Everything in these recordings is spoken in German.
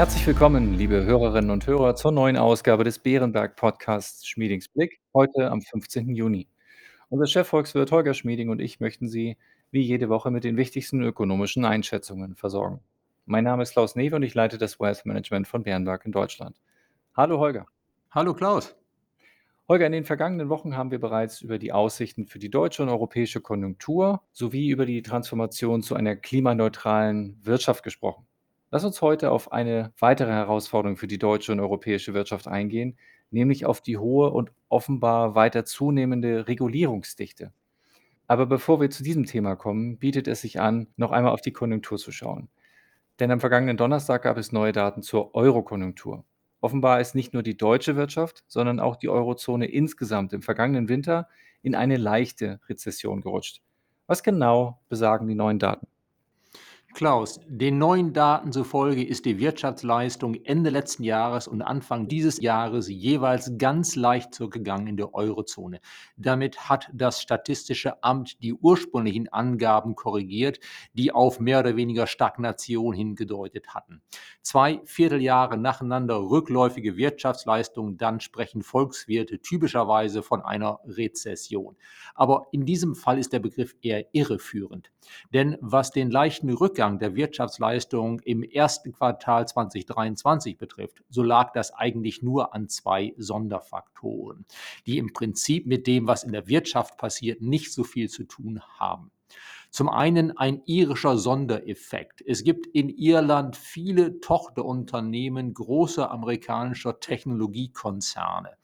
Herzlich willkommen, liebe Hörerinnen und Hörer, zur neuen Ausgabe des Bärenberg Podcasts Schmiedings Blick, heute am 15. Juni. Unser Chefvolkswirt Holger Schmieding und ich möchten Sie wie jede Woche mit den wichtigsten ökonomischen Einschätzungen versorgen. Mein Name ist Klaus Newe und ich leite das Wealth Management von Bärenberg in Deutschland. Hallo Holger. Hallo Klaus. Holger, in den vergangenen Wochen haben wir bereits über die Aussichten für die deutsche und europäische Konjunktur sowie über die Transformation zu einer klimaneutralen Wirtschaft gesprochen. Lass uns heute auf eine weitere Herausforderung für die deutsche und europäische Wirtschaft eingehen, nämlich auf die hohe und offenbar weiter zunehmende Regulierungsdichte. Aber bevor wir zu diesem Thema kommen, bietet es sich an, noch einmal auf die Konjunktur zu schauen. Denn am vergangenen Donnerstag gab es neue Daten zur Eurokonjunktur. Offenbar ist nicht nur die deutsche Wirtschaft, sondern auch die Eurozone insgesamt im vergangenen Winter in eine leichte Rezession gerutscht. Was genau besagen die neuen Daten? Klaus, den neuen Daten zufolge ist die Wirtschaftsleistung Ende letzten Jahres und Anfang dieses Jahres jeweils ganz leicht zurückgegangen in der Eurozone. Damit hat das Statistische Amt die ursprünglichen Angaben korrigiert, die auf mehr oder weniger Stagnation hingedeutet hatten. Zwei Vierteljahre nacheinander rückläufige Wirtschaftsleistung, dann sprechen Volkswirte typischerweise von einer Rezession. Aber in diesem Fall ist der Begriff eher irreführend. Denn was den leichten Rückgang Rückgang der Wirtschaftsleistung im ersten Quartal 2023 betrifft, so lag das eigentlich nur an zwei Sonderfaktoren, die im Prinzip mit dem, was in der Wirtschaft passiert, nicht so viel zu tun haben. Zum einen ein irischer Sondereffekt. Es gibt in Irland viele Tochterunternehmen großer amerikanischer Technologiekonzerne.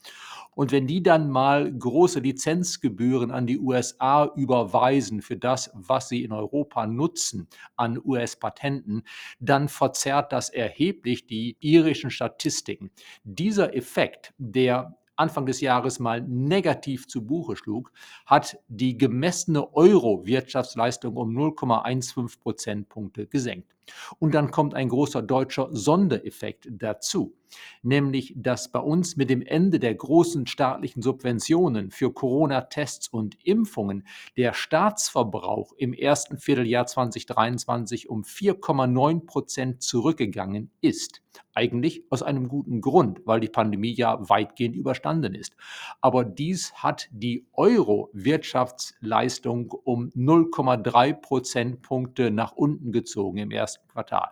Und wenn die dann mal große Lizenzgebühren an die USA überweisen für das, was sie in Europa nutzen an US-Patenten, dann verzerrt das erheblich die irischen Statistiken. Dieser Effekt, der Anfang des Jahres mal negativ zu Buche schlug, hat die gemessene Euro-Wirtschaftsleistung um 0,15 Prozentpunkte gesenkt. Und dann kommt ein großer deutscher Sondereffekt dazu, nämlich dass bei uns mit dem Ende der großen staatlichen Subventionen für Corona-Tests und Impfungen der Staatsverbrauch im ersten Vierteljahr 2023 um 4,9 Prozent zurückgegangen ist. Eigentlich aus einem guten Grund, weil die Pandemie ja weitgehend überstanden ist. Aber dies hat die Euro-Wirtschaftsleistung um 0,3 Prozentpunkte nach unten gezogen im ersten Quartal.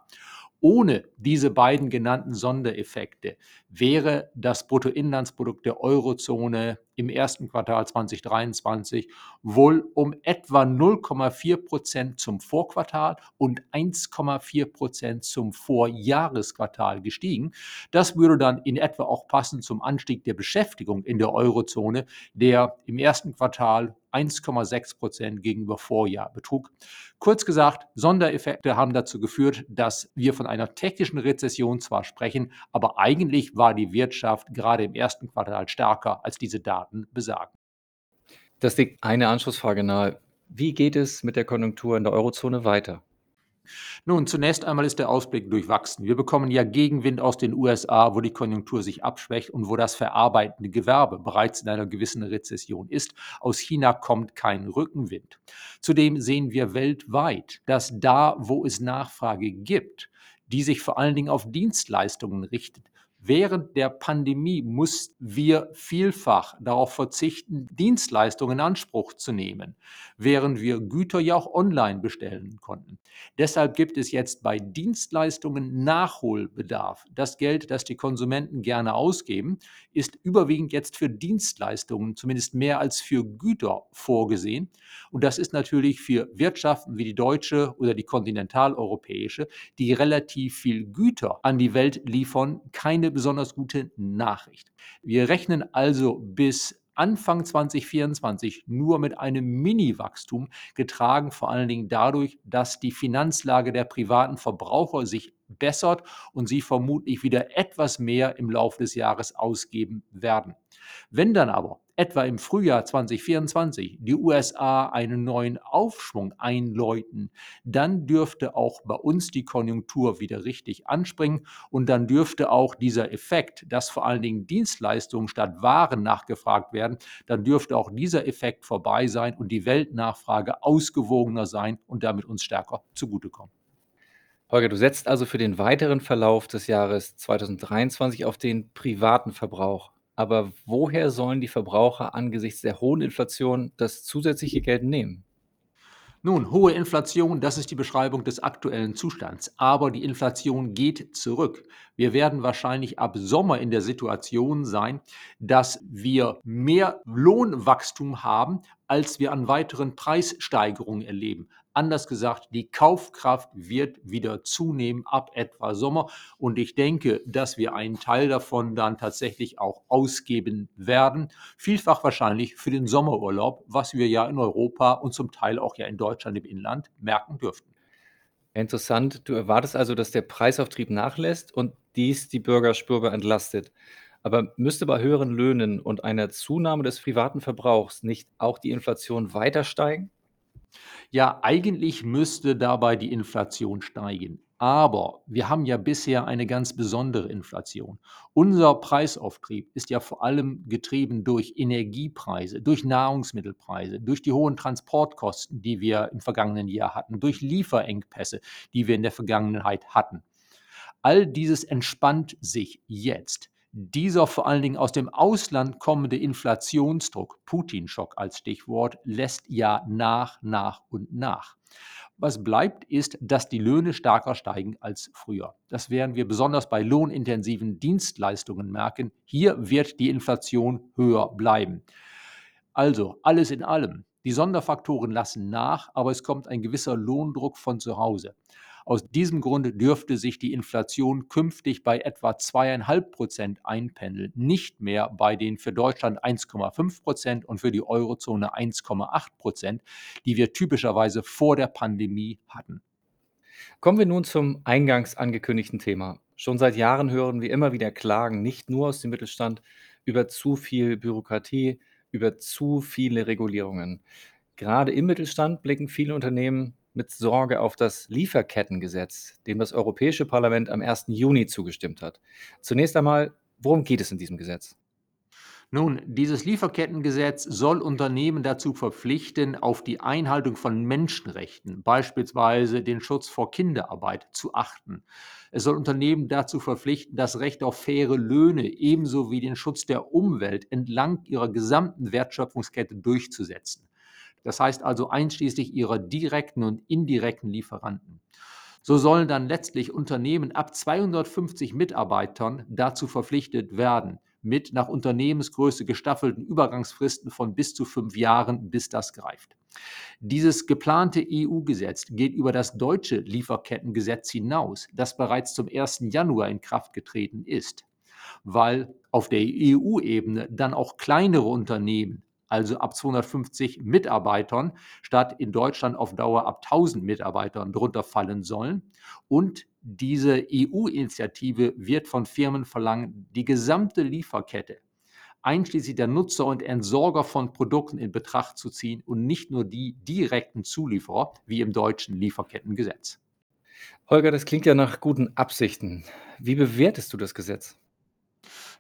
Ohne diese beiden genannten Sondereffekte wäre das Bruttoinlandsprodukt der Eurozone im ersten Quartal 2023 wohl um etwa 0,4 Prozent zum Vorquartal und 1,4 Prozent zum Vorjahresquartal gestiegen. Das würde dann in etwa auch passen zum Anstieg der Beschäftigung in der Eurozone, der im ersten Quartal 1,6 Prozent gegenüber Vorjahr betrug. Kurz gesagt, Sondereffekte haben dazu geführt, dass wir von einer technischen Rezession zwar sprechen, aber eigentlich war die Wirtschaft gerade im ersten Quartal stärker als diese Daten besagen. Das liegt eine Anschlussfrage nahe. Wie geht es mit der Konjunktur in der Eurozone weiter? Nun, zunächst einmal ist der Ausblick durchwachsen. Wir bekommen ja Gegenwind aus den USA, wo die Konjunktur sich abschwächt und wo das verarbeitende Gewerbe bereits in einer gewissen Rezession ist. Aus China kommt kein Rückenwind. Zudem sehen wir weltweit, dass da, wo es Nachfrage gibt, die sich vor allen Dingen auf Dienstleistungen richtet, Während der Pandemie mussten wir vielfach darauf verzichten, Dienstleistungen in Anspruch zu nehmen, während wir Güter ja auch online bestellen konnten. Deshalb gibt es jetzt bei Dienstleistungen Nachholbedarf. Das Geld, das die Konsumenten gerne ausgeben, ist überwiegend jetzt für Dienstleistungen, zumindest mehr als für Güter vorgesehen. Und das ist natürlich für Wirtschaften wie die deutsche oder die kontinentaleuropäische, die relativ viel Güter an die Welt liefern, keine besonders gute Nachricht. Wir rechnen also bis Anfang 2024 nur mit einem Mini-Wachstum, getragen vor allen Dingen dadurch, dass die Finanzlage der privaten Verbraucher sich bessert und sie vermutlich wieder etwas mehr im Laufe des Jahres ausgeben werden. Wenn dann aber etwa im Frühjahr 2024 die USA einen neuen Aufschwung einläuten, dann dürfte auch bei uns die Konjunktur wieder richtig anspringen und dann dürfte auch dieser Effekt, dass vor allen Dingen Dienstleistungen statt Waren nachgefragt werden, dann dürfte auch dieser Effekt vorbei sein und die Weltnachfrage ausgewogener sein und damit uns stärker zugutekommen. Holger, du setzt also für den weiteren Verlauf des Jahres 2023 auf den privaten Verbrauch. Aber woher sollen die Verbraucher angesichts der hohen Inflation das zusätzliche Geld nehmen? Nun, hohe Inflation, das ist die Beschreibung des aktuellen Zustands. Aber die Inflation geht zurück. Wir werden wahrscheinlich ab Sommer in der Situation sein, dass wir mehr Lohnwachstum haben, als wir an weiteren Preissteigerungen erleben. Anders gesagt, die Kaufkraft wird wieder zunehmen ab etwa Sommer. Und ich denke, dass wir einen Teil davon dann tatsächlich auch ausgeben werden. Vielfach wahrscheinlich für den Sommerurlaub, was wir ja in Europa und zum Teil auch ja in Deutschland im Inland merken dürften. Interessant. Du erwartest also, dass der Preisauftrieb nachlässt und dies die Bürger spürbar entlastet. Aber müsste bei höheren Löhnen und einer Zunahme des privaten Verbrauchs nicht auch die Inflation weiter steigen? Ja, eigentlich müsste dabei die Inflation steigen. Aber wir haben ja bisher eine ganz besondere Inflation. Unser Preisauftrieb ist ja vor allem getrieben durch Energiepreise, durch Nahrungsmittelpreise, durch die hohen Transportkosten, die wir im vergangenen Jahr hatten, durch Lieferengpässe, die wir in der Vergangenheit hatten. All dieses entspannt sich jetzt. Dieser vor allen Dingen aus dem Ausland kommende Inflationsdruck, Putin-Schock als Stichwort, lässt ja nach, nach und nach. Was bleibt, ist, dass die Löhne stärker steigen als früher. Das werden wir besonders bei lohnintensiven Dienstleistungen merken. Hier wird die Inflation höher bleiben. Also, alles in allem. Die Sonderfaktoren lassen nach, aber es kommt ein gewisser Lohndruck von zu Hause. Aus diesem Grunde dürfte sich die Inflation künftig bei etwa 2,5 Prozent einpendeln, nicht mehr bei den für Deutschland 1,5 Prozent und für die Eurozone 1,8 Prozent, die wir typischerweise vor der Pandemie hatten. Kommen wir nun zum eingangs angekündigten Thema. Schon seit Jahren hören wir immer wieder Klagen, nicht nur aus dem Mittelstand, über zu viel Bürokratie, über zu viele Regulierungen. Gerade im Mittelstand blicken viele Unternehmen mit Sorge auf das Lieferkettengesetz, dem das Europäische Parlament am 1. Juni zugestimmt hat. Zunächst einmal, worum geht es in diesem Gesetz? Nun, dieses Lieferkettengesetz soll Unternehmen dazu verpflichten, auf die Einhaltung von Menschenrechten, beispielsweise den Schutz vor Kinderarbeit, zu achten. Es soll Unternehmen dazu verpflichten, das Recht auf faire Löhne ebenso wie den Schutz der Umwelt entlang ihrer gesamten Wertschöpfungskette durchzusetzen. Das heißt also einschließlich ihrer direkten und indirekten Lieferanten. So sollen dann letztlich Unternehmen ab 250 Mitarbeitern dazu verpflichtet werden, mit nach Unternehmensgröße gestaffelten Übergangsfristen von bis zu fünf Jahren, bis das greift. Dieses geplante EU-Gesetz geht über das deutsche Lieferkettengesetz hinaus, das bereits zum 1. Januar in Kraft getreten ist, weil auf der EU-Ebene dann auch kleinere Unternehmen also ab 250 Mitarbeitern, statt in Deutschland auf Dauer ab 1000 Mitarbeitern drunter fallen sollen. Und diese EU-Initiative wird von Firmen verlangen, die gesamte Lieferkette, einschließlich der Nutzer und Entsorger von Produkten in Betracht zu ziehen und nicht nur die direkten Zulieferer, wie im deutschen Lieferkettengesetz. Holger, das klingt ja nach guten Absichten. Wie bewertest du das Gesetz?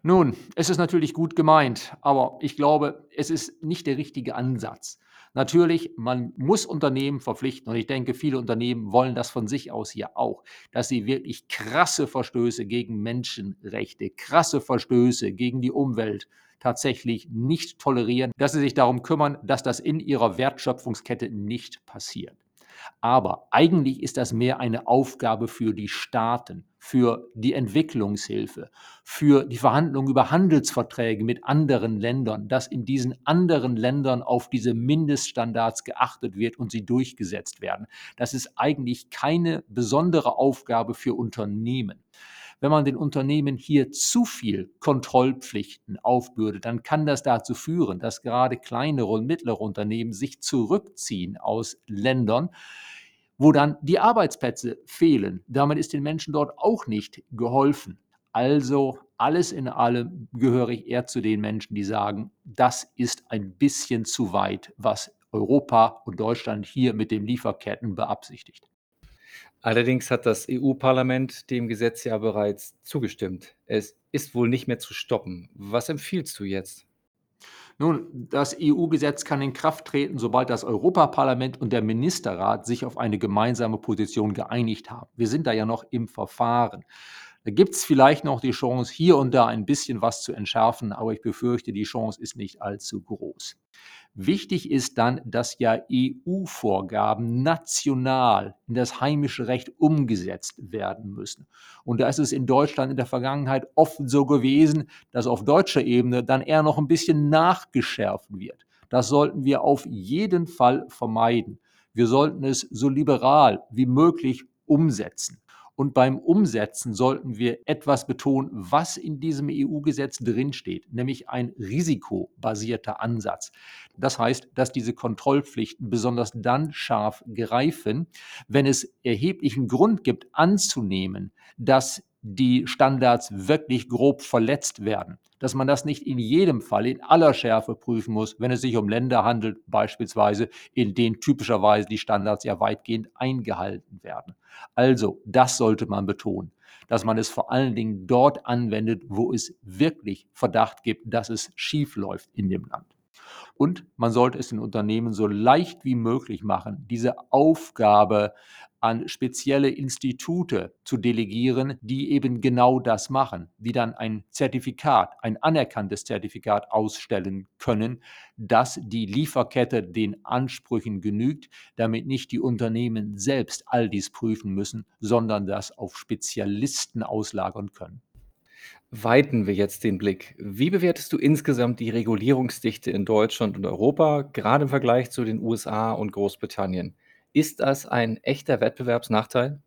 Nun, es ist natürlich gut gemeint, aber ich glaube, es ist nicht der richtige Ansatz. Natürlich, man muss Unternehmen verpflichten und ich denke, viele Unternehmen wollen das von sich aus hier auch, dass sie wirklich krasse Verstöße gegen Menschenrechte, krasse Verstöße gegen die Umwelt tatsächlich nicht tolerieren, dass sie sich darum kümmern, dass das in ihrer Wertschöpfungskette nicht passiert. Aber eigentlich ist das mehr eine Aufgabe für die Staaten, für die Entwicklungshilfe, für die Verhandlungen über Handelsverträge mit anderen Ländern, dass in diesen anderen Ländern auf diese Mindeststandards geachtet wird und sie durchgesetzt werden. Das ist eigentlich keine besondere Aufgabe für Unternehmen. Wenn man den Unternehmen hier zu viel Kontrollpflichten aufbürdet, dann kann das dazu führen, dass gerade kleinere und mittlere Unternehmen sich zurückziehen aus Ländern, wo dann die Arbeitsplätze fehlen. Damit ist den Menschen dort auch nicht geholfen. Also alles in allem gehöre ich eher zu den Menschen, die sagen, das ist ein bisschen zu weit, was Europa und Deutschland hier mit den Lieferketten beabsichtigt. Allerdings hat das EU-Parlament dem Gesetz ja bereits zugestimmt. Es ist wohl nicht mehr zu stoppen. Was empfiehlst du jetzt? Nun, das EU-Gesetz kann in Kraft treten, sobald das Europaparlament und der Ministerrat sich auf eine gemeinsame Position geeinigt haben. Wir sind da ja noch im Verfahren. Da gibt es vielleicht noch die Chance, hier und da ein bisschen was zu entschärfen, aber ich befürchte, die Chance ist nicht allzu groß. Wichtig ist dann, dass ja EU-Vorgaben national in das heimische Recht umgesetzt werden müssen. Und da ist es in Deutschland in der Vergangenheit oft so gewesen, dass auf deutscher Ebene dann eher noch ein bisschen nachgeschärft wird. Das sollten wir auf jeden Fall vermeiden. Wir sollten es so liberal wie möglich umsetzen. Und beim Umsetzen sollten wir etwas betonen, was in diesem EU-Gesetz drinsteht, nämlich ein risikobasierter Ansatz. Das heißt, dass diese Kontrollpflichten besonders dann scharf greifen, wenn es erheblichen Grund gibt anzunehmen, dass die Standards wirklich grob verletzt werden. Dass man das nicht in jedem Fall in aller Schärfe prüfen muss, wenn es sich um Länder handelt, beispielsweise, in denen typischerweise die Standards ja weitgehend eingehalten werden. Also, das sollte man betonen, dass man es vor allen Dingen dort anwendet, wo es wirklich Verdacht gibt, dass es schief läuft in dem Land. Und man sollte es den Unternehmen so leicht wie möglich machen, diese Aufgabe an spezielle Institute zu delegieren, die eben genau das machen, die dann ein Zertifikat, ein anerkanntes Zertifikat ausstellen können, dass die Lieferkette den Ansprüchen genügt, damit nicht die Unternehmen selbst all dies prüfen müssen, sondern das auf Spezialisten auslagern können. Weiten wir jetzt den Blick. Wie bewertest du insgesamt die Regulierungsdichte in Deutschland und Europa, gerade im Vergleich zu den USA und Großbritannien? Ist das ein echter Wettbewerbsnachteil?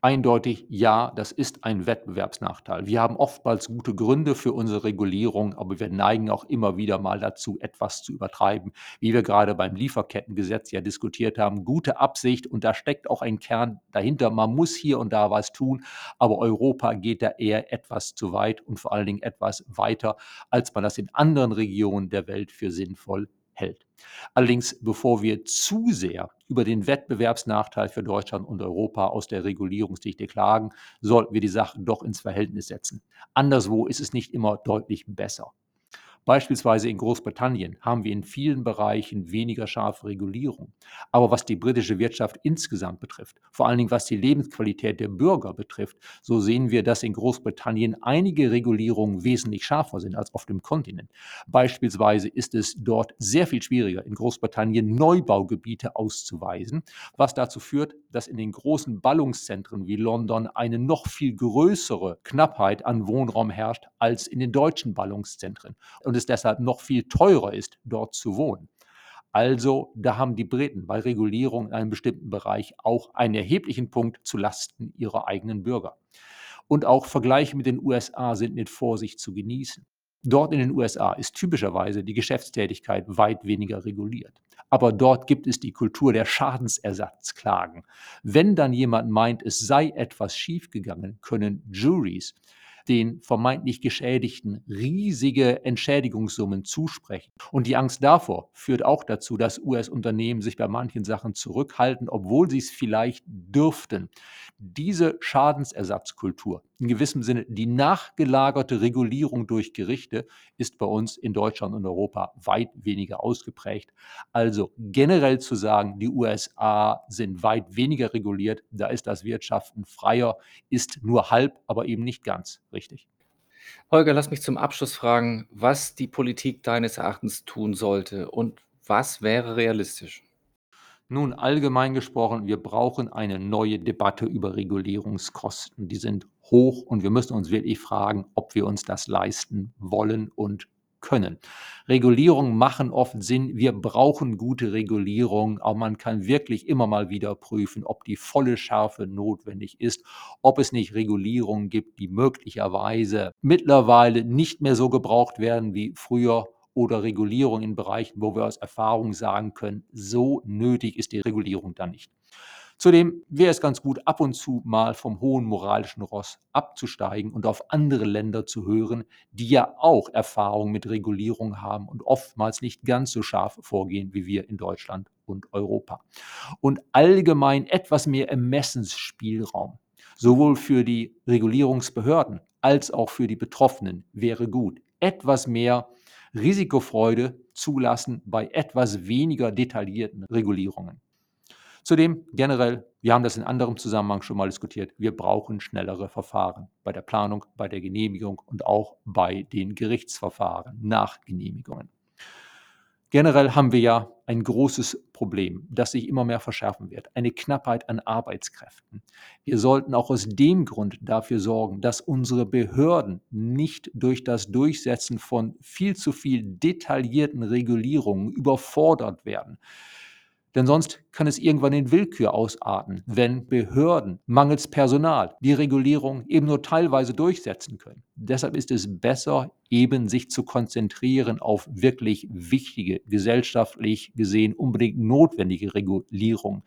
Eindeutig ja, das ist ein Wettbewerbsnachteil. Wir haben oftmals gute Gründe für unsere Regulierung, aber wir neigen auch immer wieder mal dazu, etwas zu übertreiben, wie wir gerade beim Lieferkettengesetz ja diskutiert haben. Gute Absicht und da steckt auch ein Kern dahinter. Man muss hier und da was tun, aber Europa geht da eher etwas zu weit und vor allen Dingen etwas weiter, als man das in anderen Regionen der Welt für sinnvoll hält. Allerdings, bevor wir zu sehr über den Wettbewerbsnachteil für Deutschland und Europa aus der Regulierungsdichte klagen, sollten wir die Sache doch ins Verhältnis setzen. Anderswo ist es nicht immer deutlich besser. Beispielsweise in Großbritannien haben wir in vielen Bereichen weniger scharfe Regulierung. Aber was die britische Wirtschaft insgesamt betrifft, vor allen Dingen was die Lebensqualität der Bürger betrifft, so sehen wir, dass in Großbritannien einige Regulierungen wesentlich schärfer sind als auf dem Kontinent. Beispielsweise ist es dort sehr viel schwieriger, in Großbritannien Neubaugebiete auszuweisen, was dazu führt, dass in den großen Ballungszentren wie London eine noch viel größere Knappheit an Wohnraum herrscht als in den deutschen Ballungszentren und es deshalb noch viel teurer ist, dort zu wohnen. Also da haben die Briten bei Regulierung in einem bestimmten Bereich auch einen erheblichen Punkt zu Lasten ihrer eigenen Bürger. Und auch Vergleiche mit den USA sind mit Vorsicht zu genießen. Dort in den USA ist typischerweise die Geschäftstätigkeit weit weniger reguliert. Aber dort gibt es die Kultur der Schadensersatzklagen. Wenn dann jemand meint, es sei etwas schiefgegangen, können Juries den vermeintlich Geschädigten riesige Entschädigungssummen zusprechen. Und die Angst davor führt auch dazu, dass US-Unternehmen sich bei manchen Sachen zurückhalten, obwohl sie es vielleicht dürften. Diese Schadensersatzkultur, in gewissem Sinne die nachgelagerte Regulierung durch Gerichte, ist bei uns in Deutschland und Europa weit weniger ausgeprägt. Also generell zu sagen, die USA sind weit weniger reguliert, da ist das Wirtschaften freier, ist nur halb, aber eben nicht ganz richtig. Holger, lass mich zum Abschluss fragen, was die Politik deines Erachtens tun sollte und was wäre realistisch? Nun, allgemein gesprochen, wir brauchen eine neue Debatte über Regulierungskosten. Die sind hoch und wir müssen uns wirklich fragen, ob wir uns das leisten wollen und können. Regulierungen machen oft Sinn. Wir brauchen gute Regulierung, aber man kann wirklich immer mal wieder prüfen, ob die volle Schärfe notwendig ist, ob es nicht Regulierungen gibt, die möglicherweise mittlerweile nicht mehr so gebraucht werden wie früher oder Regulierung in Bereichen, wo wir aus Erfahrung sagen können, so nötig ist die Regulierung dann nicht. Zudem wäre es ganz gut, ab und zu mal vom hohen moralischen Ross abzusteigen und auf andere Länder zu hören, die ja auch Erfahrung mit Regulierung haben und oftmals nicht ganz so scharf vorgehen wie wir in Deutschland und Europa. Und allgemein etwas mehr Ermessensspielraum, sowohl für die Regulierungsbehörden als auch für die Betroffenen, wäre gut. Etwas mehr Risikofreude zulassen bei etwas weniger detaillierten Regulierungen. Zudem generell, wir haben das in anderem Zusammenhang schon mal diskutiert, wir brauchen schnellere Verfahren bei der Planung, bei der Genehmigung und auch bei den Gerichtsverfahren nach Genehmigungen. Generell haben wir ja ein großes Problem, das sich immer mehr verschärfen wird, eine Knappheit an Arbeitskräften. Wir sollten auch aus dem Grund dafür sorgen, dass unsere Behörden nicht durch das Durchsetzen von viel zu viel detaillierten Regulierungen überfordert werden. Denn sonst kann es irgendwann in Willkür ausarten, wenn Behörden mangels Personal die Regulierung eben nur teilweise durchsetzen können. Deshalb ist es besser, eben sich zu konzentrieren auf wirklich wichtige, gesellschaftlich gesehen unbedingt notwendige Regulierung.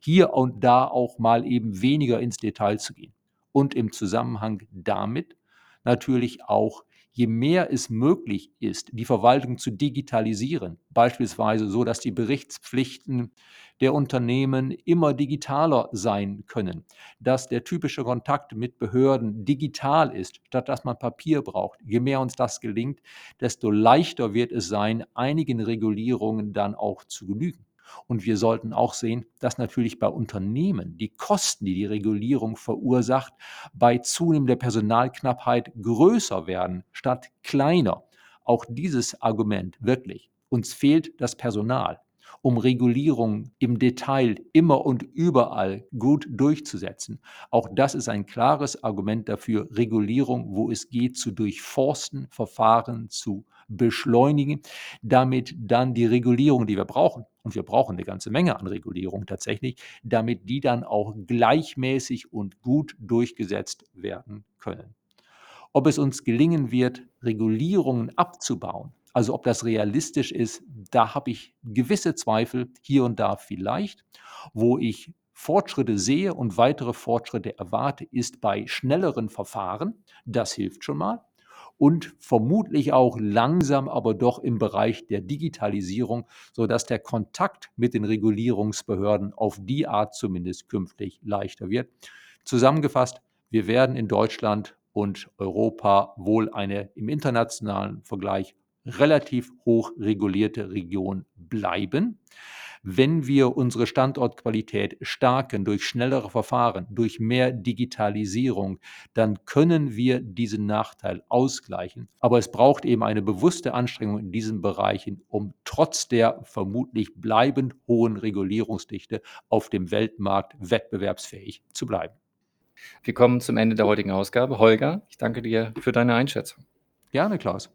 Hier und da auch mal eben weniger ins Detail zu gehen. Und im Zusammenhang damit natürlich auch je mehr es möglich ist, die Verwaltung zu digitalisieren, beispielsweise so, dass die Berichtspflichten der Unternehmen immer digitaler sein können, dass der typische Kontakt mit Behörden digital ist, statt dass man Papier braucht. Je mehr uns das gelingt, desto leichter wird es sein, einigen Regulierungen dann auch zu genügen. Und wir sollten auch sehen, dass natürlich bei Unternehmen die Kosten, die die Regulierung verursacht, bei zunehmender Personalknappheit größer werden statt kleiner. Auch dieses Argument wirklich. Uns fehlt das Personal um Regulierung im Detail immer und überall gut durchzusetzen. Auch das ist ein klares Argument dafür, Regulierung, wo es geht, zu durchforsten, Verfahren zu beschleunigen, damit dann die Regulierung, die wir brauchen, und wir brauchen eine ganze Menge an Regulierung tatsächlich, damit die dann auch gleichmäßig und gut durchgesetzt werden können. Ob es uns gelingen wird, Regulierungen abzubauen, also ob das realistisch ist, da habe ich gewisse Zweifel, hier und da vielleicht. Wo ich Fortschritte sehe und weitere Fortschritte erwarte, ist bei schnelleren Verfahren. Das hilft schon mal und vermutlich auch langsam, aber doch im Bereich der Digitalisierung, sodass der Kontakt mit den Regulierungsbehörden auf die Art zumindest künftig leichter wird. Zusammengefasst, wir werden in Deutschland und Europa wohl eine im internationalen Vergleich relativ hoch regulierte Region bleiben. Wenn wir unsere Standortqualität stärken durch schnellere Verfahren, durch mehr Digitalisierung, dann können wir diesen Nachteil ausgleichen. Aber es braucht eben eine bewusste Anstrengung in diesen Bereichen, um trotz der vermutlich bleibend hohen Regulierungsdichte auf dem Weltmarkt wettbewerbsfähig zu bleiben. Wir kommen zum Ende der heutigen Ausgabe. Holger, ich danke dir für deine Einschätzung. Gerne, Klaus.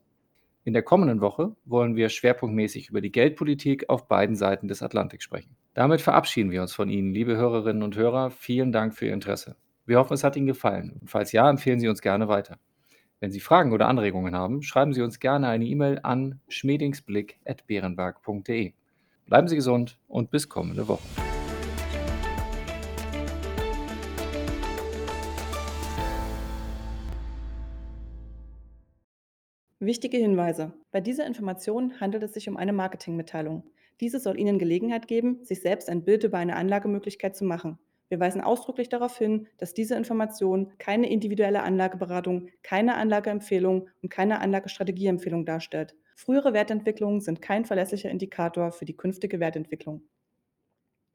In der kommenden Woche wollen wir schwerpunktmäßig über die Geldpolitik auf beiden Seiten des Atlantiks sprechen. Damit verabschieden wir uns von Ihnen, liebe Hörerinnen und Hörer. Vielen Dank für Ihr Interesse. Wir hoffen, es hat Ihnen gefallen. Und falls ja, empfehlen Sie uns gerne weiter. Wenn Sie Fragen oder Anregungen haben, schreiben Sie uns gerne eine E-Mail an schmedingsblick.beerenberg.de. Bleiben Sie gesund und bis kommende Woche. Wichtige Hinweise. Bei dieser Information handelt es sich um eine Marketingmitteilung. Diese soll Ihnen Gelegenheit geben, sich selbst ein Bild über eine Anlagemöglichkeit zu machen. Wir weisen ausdrücklich darauf hin, dass diese Information keine individuelle Anlageberatung, keine Anlageempfehlung und keine Anlagestrategieempfehlung darstellt. Frühere Wertentwicklungen sind kein verlässlicher Indikator für die künftige Wertentwicklung.